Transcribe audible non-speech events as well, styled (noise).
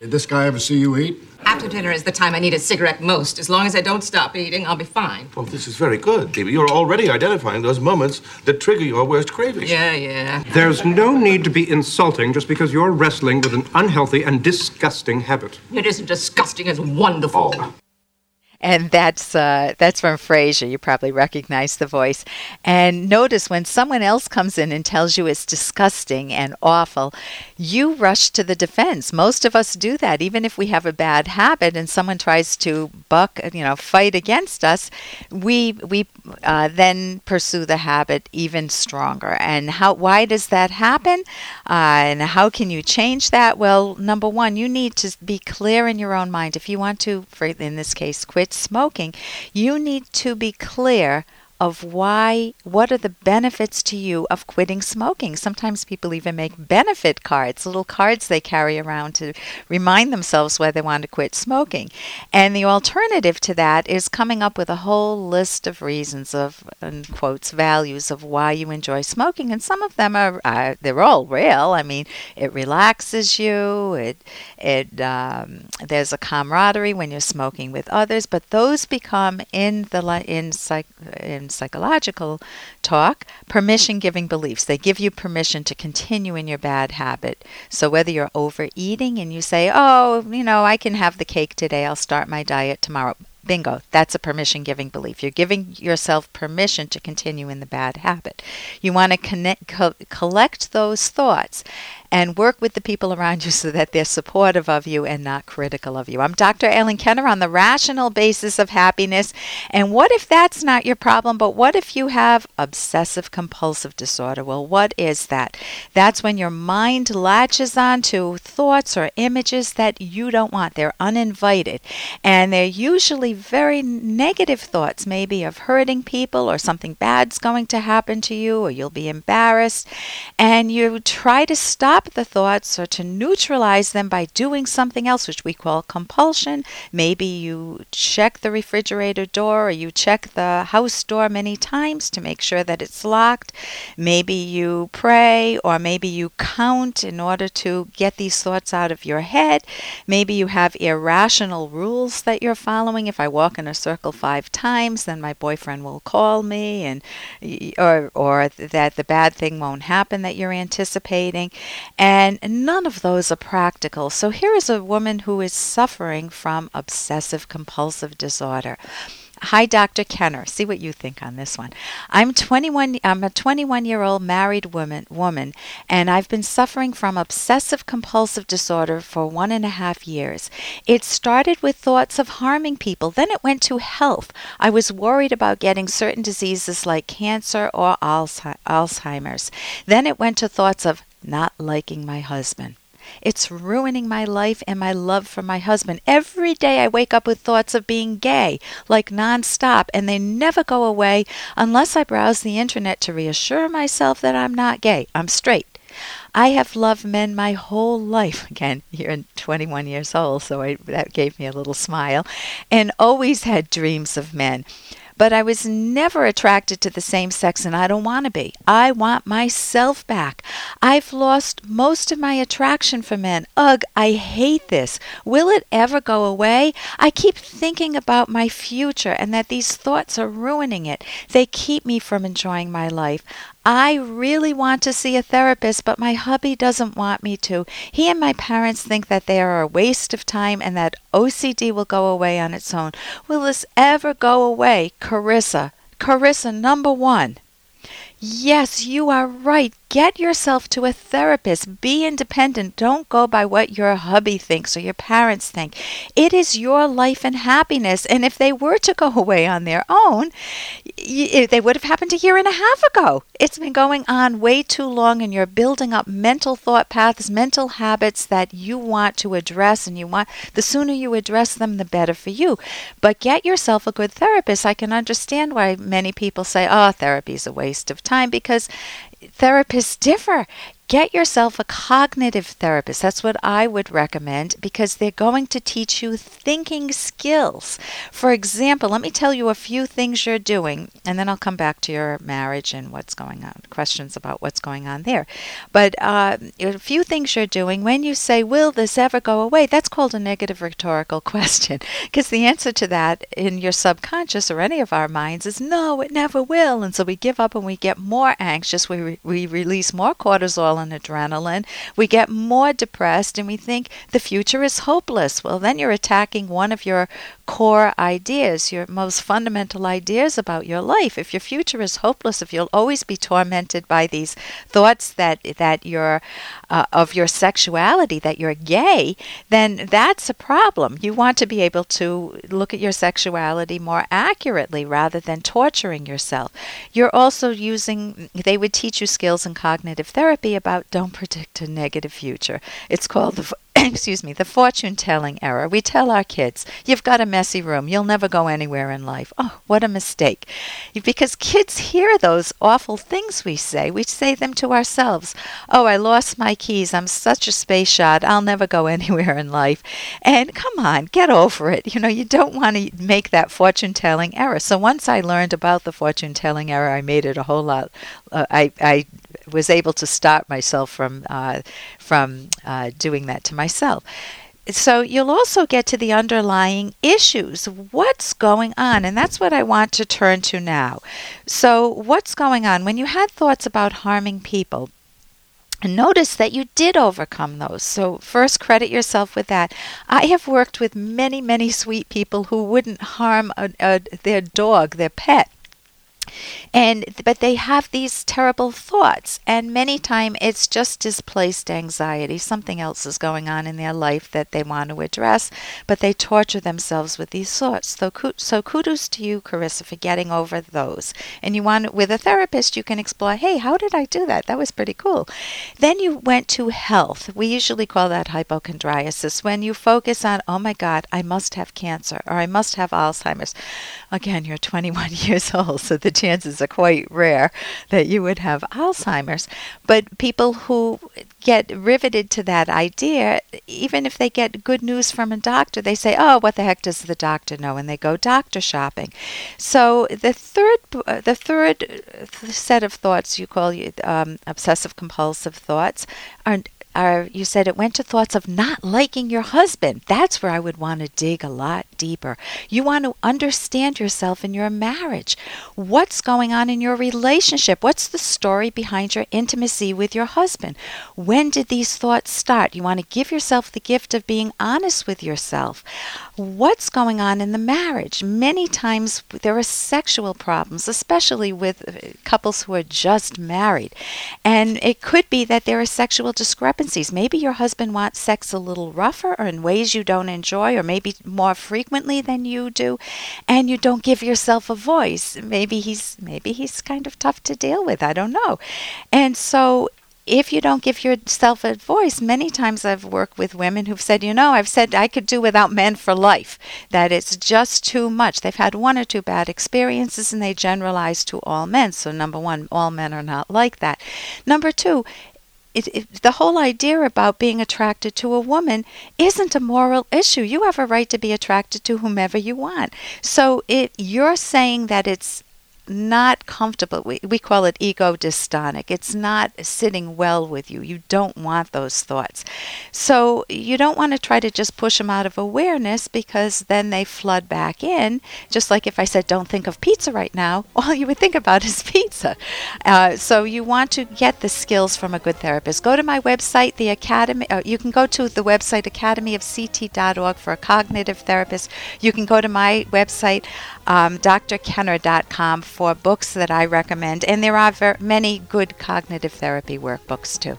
Did this guy ever see you eat? After dinner is the time I need a cigarette most. As long as I don't stop eating, I'll be fine. Well, this is very good, Phoebe. You're already identifying those moments that trigger your worst cravings. Yeah, yeah. There's no need to be insulting just because you're wrestling with an unhealthy and disgusting habit. It isn't disgusting, it's wonderful. Oh. And that's uh, that's from Frasier. You probably recognize the voice. And notice when someone else comes in and tells you it's disgusting and awful, you rush to the defense. Most of us do that, even if we have a bad habit and someone tries to buck, you know, fight against us. We we uh, then pursue the habit even stronger. And how? Why does that happen? Uh, and how can you change that? Well, number one, you need to be clear in your own mind. If you want to, for in this case, quit smoking, you need to be clear of why, what are the benefits to you of quitting smoking. Sometimes people even make benefit cards, little cards they carry around to remind themselves why they want to quit smoking. And the alternative to that is coming up with a whole list of reasons of, in quotes, values of why you enjoy smoking. And some of them are, uh, they're all real. I mean, it relaxes you, it, it, um, there's a camaraderie when you're smoking with others, but those become in the, in, psych, in psychological talk, permission giving beliefs. They give you permission to continue in your bad habit. So whether you're overeating and you say, oh, you know, I can have the cake today, I'll start my diet tomorrow. Bingo, that's a permission giving belief. You're giving yourself permission to continue in the bad habit. You want to connect, co- collect those thoughts and work with the people around you (laughs) so that they're supportive of you and not critical of you. I'm Dr. Ellen Kenner on the rational basis of happiness. And what if that's not your problem? But what if you have obsessive compulsive disorder? Well, what is that? That's when your mind latches onto thoughts or images that you don't want. They're uninvited. And they're usually very negative thoughts, maybe of hurting people or something bad's going to happen to you or you'll be embarrassed. And you try to stop the thoughts or to neutralize them by doing something else, which we call compulsion. Maybe you check the refrigerator door or you check the house door many times to make sure that it's locked. Maybe you pray or maybe you count in order to get these thoughts out of your head. Maybe you have irrational rules that you're following. If I walk in a circle five times, then my boyfriend will call me and or or that the bad thing won't happen that you're anticipating. And none of those are practical. So here is a woman who is suffering from obsessive compulsive disorder. Hi, Dr. Kenner. See what you think on this one. I'm 21. I'm a 21 year old married woman, woman, and I've been suffering from obsessive compulsive disorder for one and a half years. It started with thoughts of harming people. Then it went to health. I was worried about getting certain diseases like cancer or Alzheimer's. Then it went to thoughts of not liking my husband. It's ruining my life and my love for my husband. Every day I wake up with thoughts of being gay, like nonstop, and they never go away unless I browse the internet to reassure myself that I'm not gay. I'm straight. I have loved men my whole life. (laughs) Again, you're 21 years old, so I, that gave me a little smile. And always had dreams of men but I was never attracted to the same sex and I don't want to be. I want myself back. I've lost most of my attraction for men. Ugh, I hate this. Will it ever go away? I keep thinking about my future and that these thoughts are ruining it. They keep me from enjoying my life. I really want to see a therapist, but my hubby doesn't want me to. He and my parents think that they are a waste of time and that OCD will go away on its own. Will this ever go away? Carissa. Carissa, number one. Yes, you are right. Get yourself to a therapist. Be independent. Don't go by what your hubby thinks or your parents think. It is your life and happiness. And if they were to go (laughs) away on their own, they would have happened a year and a half ago. It's been going on way too long, and you're building up mental thought paths, mental habits that you want to address. And you want the sooner you address them, the better for you. But get yourself a good therapist. I can understand why many people say, oh, therapy is a waste of time because therapists differ. Get yourself a cognitive therapist. That's what I would recommend because they're going to teach you thinking skills. For example, let me tell you a few things you're doing, and then I'll come back to your marriage and what's going on, questions about what's going on there. But uh, a few things you're doing when you say, Will this ever go away? That's called a negative rhetorical (laughs) question because the answer to that in your subconscious or any of our minds is no, it never will. And so we give up and we get more anxious. We, re- we release more cortisol and adrenaline. We get more depressed and we think the future is hopeless. Well, then you're attacking one of your core ideas, your most fundamental ideas about your life. If your future is hopeless, if you'll always be tormented by these thoughts that that you're uh, of your sexuality, that you're gay, then that's a problem. You want to be able to look at your sexuality more accurately rather than torturing yourself. You're also using. They would teach you skills in cognitive therapy about don't predict a negative future. It's called the (coughs) excuse me, the fortune telling error. We tell our kids, you've got a messy room, you'll never go anywhere in life. Oh, what a mistake. Because kids hear those awful things we say. We say them to ourselves. Oh, I lost my keys, I'm such a space shot, I'll never go (laughs) anywhere in life. And come on, get over it. You know, you don't want to make that fortune telling error. So once I learned about the fortune telling error, I made it a whole lot. Uh, I, I was able to stop myself from uh, from uh, doing that to myself. So you'll also get to the underlying issues. What's going on? And that's what I want to turn to now. So what's going on when you had thoughts about harming people? Notice that you did overcome those. So, first, credit yourself with that. I have worked with many, many sweet people who wouldn't harm a, a, their dog, their pet and but they have these terrible thoughts and many times it's just displaced anxiety. Something else is going on in their life that they want to address but they torture themselves with these thoughts. So, so kudos to you carissa for getting over those. And you want with a therapist you can explore hey how did i do that? That was pretty cool. Then you went to health. We usually call that hypochondriasis. When you focus on oh my god i must have cancer or i must have alzheimer's. Again you're 21 (laughs) years old so the chances are quite rare that you would have Alzheimer's. But people who get riveted to that idea, even if they get good news from a doctor, they say, "Oh, what the heck does the doctor know?" and they go doctor shopping. So the third, the third set of thoughts you call um, obsessive compulsive thoughts are you said it went to thoughts of not liking your husband. That's where I would want to dig a lot deeper. You want to understand yourself in your marriage. What's going on in your relationship? What's the story behind your intimacy with your husband? When did these thoughts start? You want to give yourself the gift of being honest with yourself. What's going on in the marriage? Many times there are sexual problems, especially with uh, couples who are just married. And it could be that there are sexual discrepancies frequencies. Maybe your husband wants sex a little rougher or in ways you don't enjoy, or maybe more frequently than you do, and you don't give yourself a voice. Maybe he's maybe he's kind of tough to deal with. I don't know. And so if you don't give yourself a voice, many times I've worked with women who've said, you know, I've said I could do without men for life, that it's just too much. They've had one or two bad experiences and they generalize to all men. So, number one, all men are not like that. Number two, it, it, the whole idea about being attracted to a woman isn't a moral issue. You have a right to be attracted to whomever you want. So it, you're saying that it's not comfortable. We, we call it ego dystonic. It's not sitting well with you. You don't want those thoughts. So you don't want to try to just push them out of awareness because then they flood back in. Just like if I said, don't think of pizza right now, (laughs) all you would think about is pizza. Uh, so you want to get the skills from a good therapist. Go to my website, the Academy. Uh, you can go to the website academyofct.org for a cognitive therapist. You can go to my website, um, drkenner.com for books that I recommend. And there are ver- many good cognitive therapy workbooks too.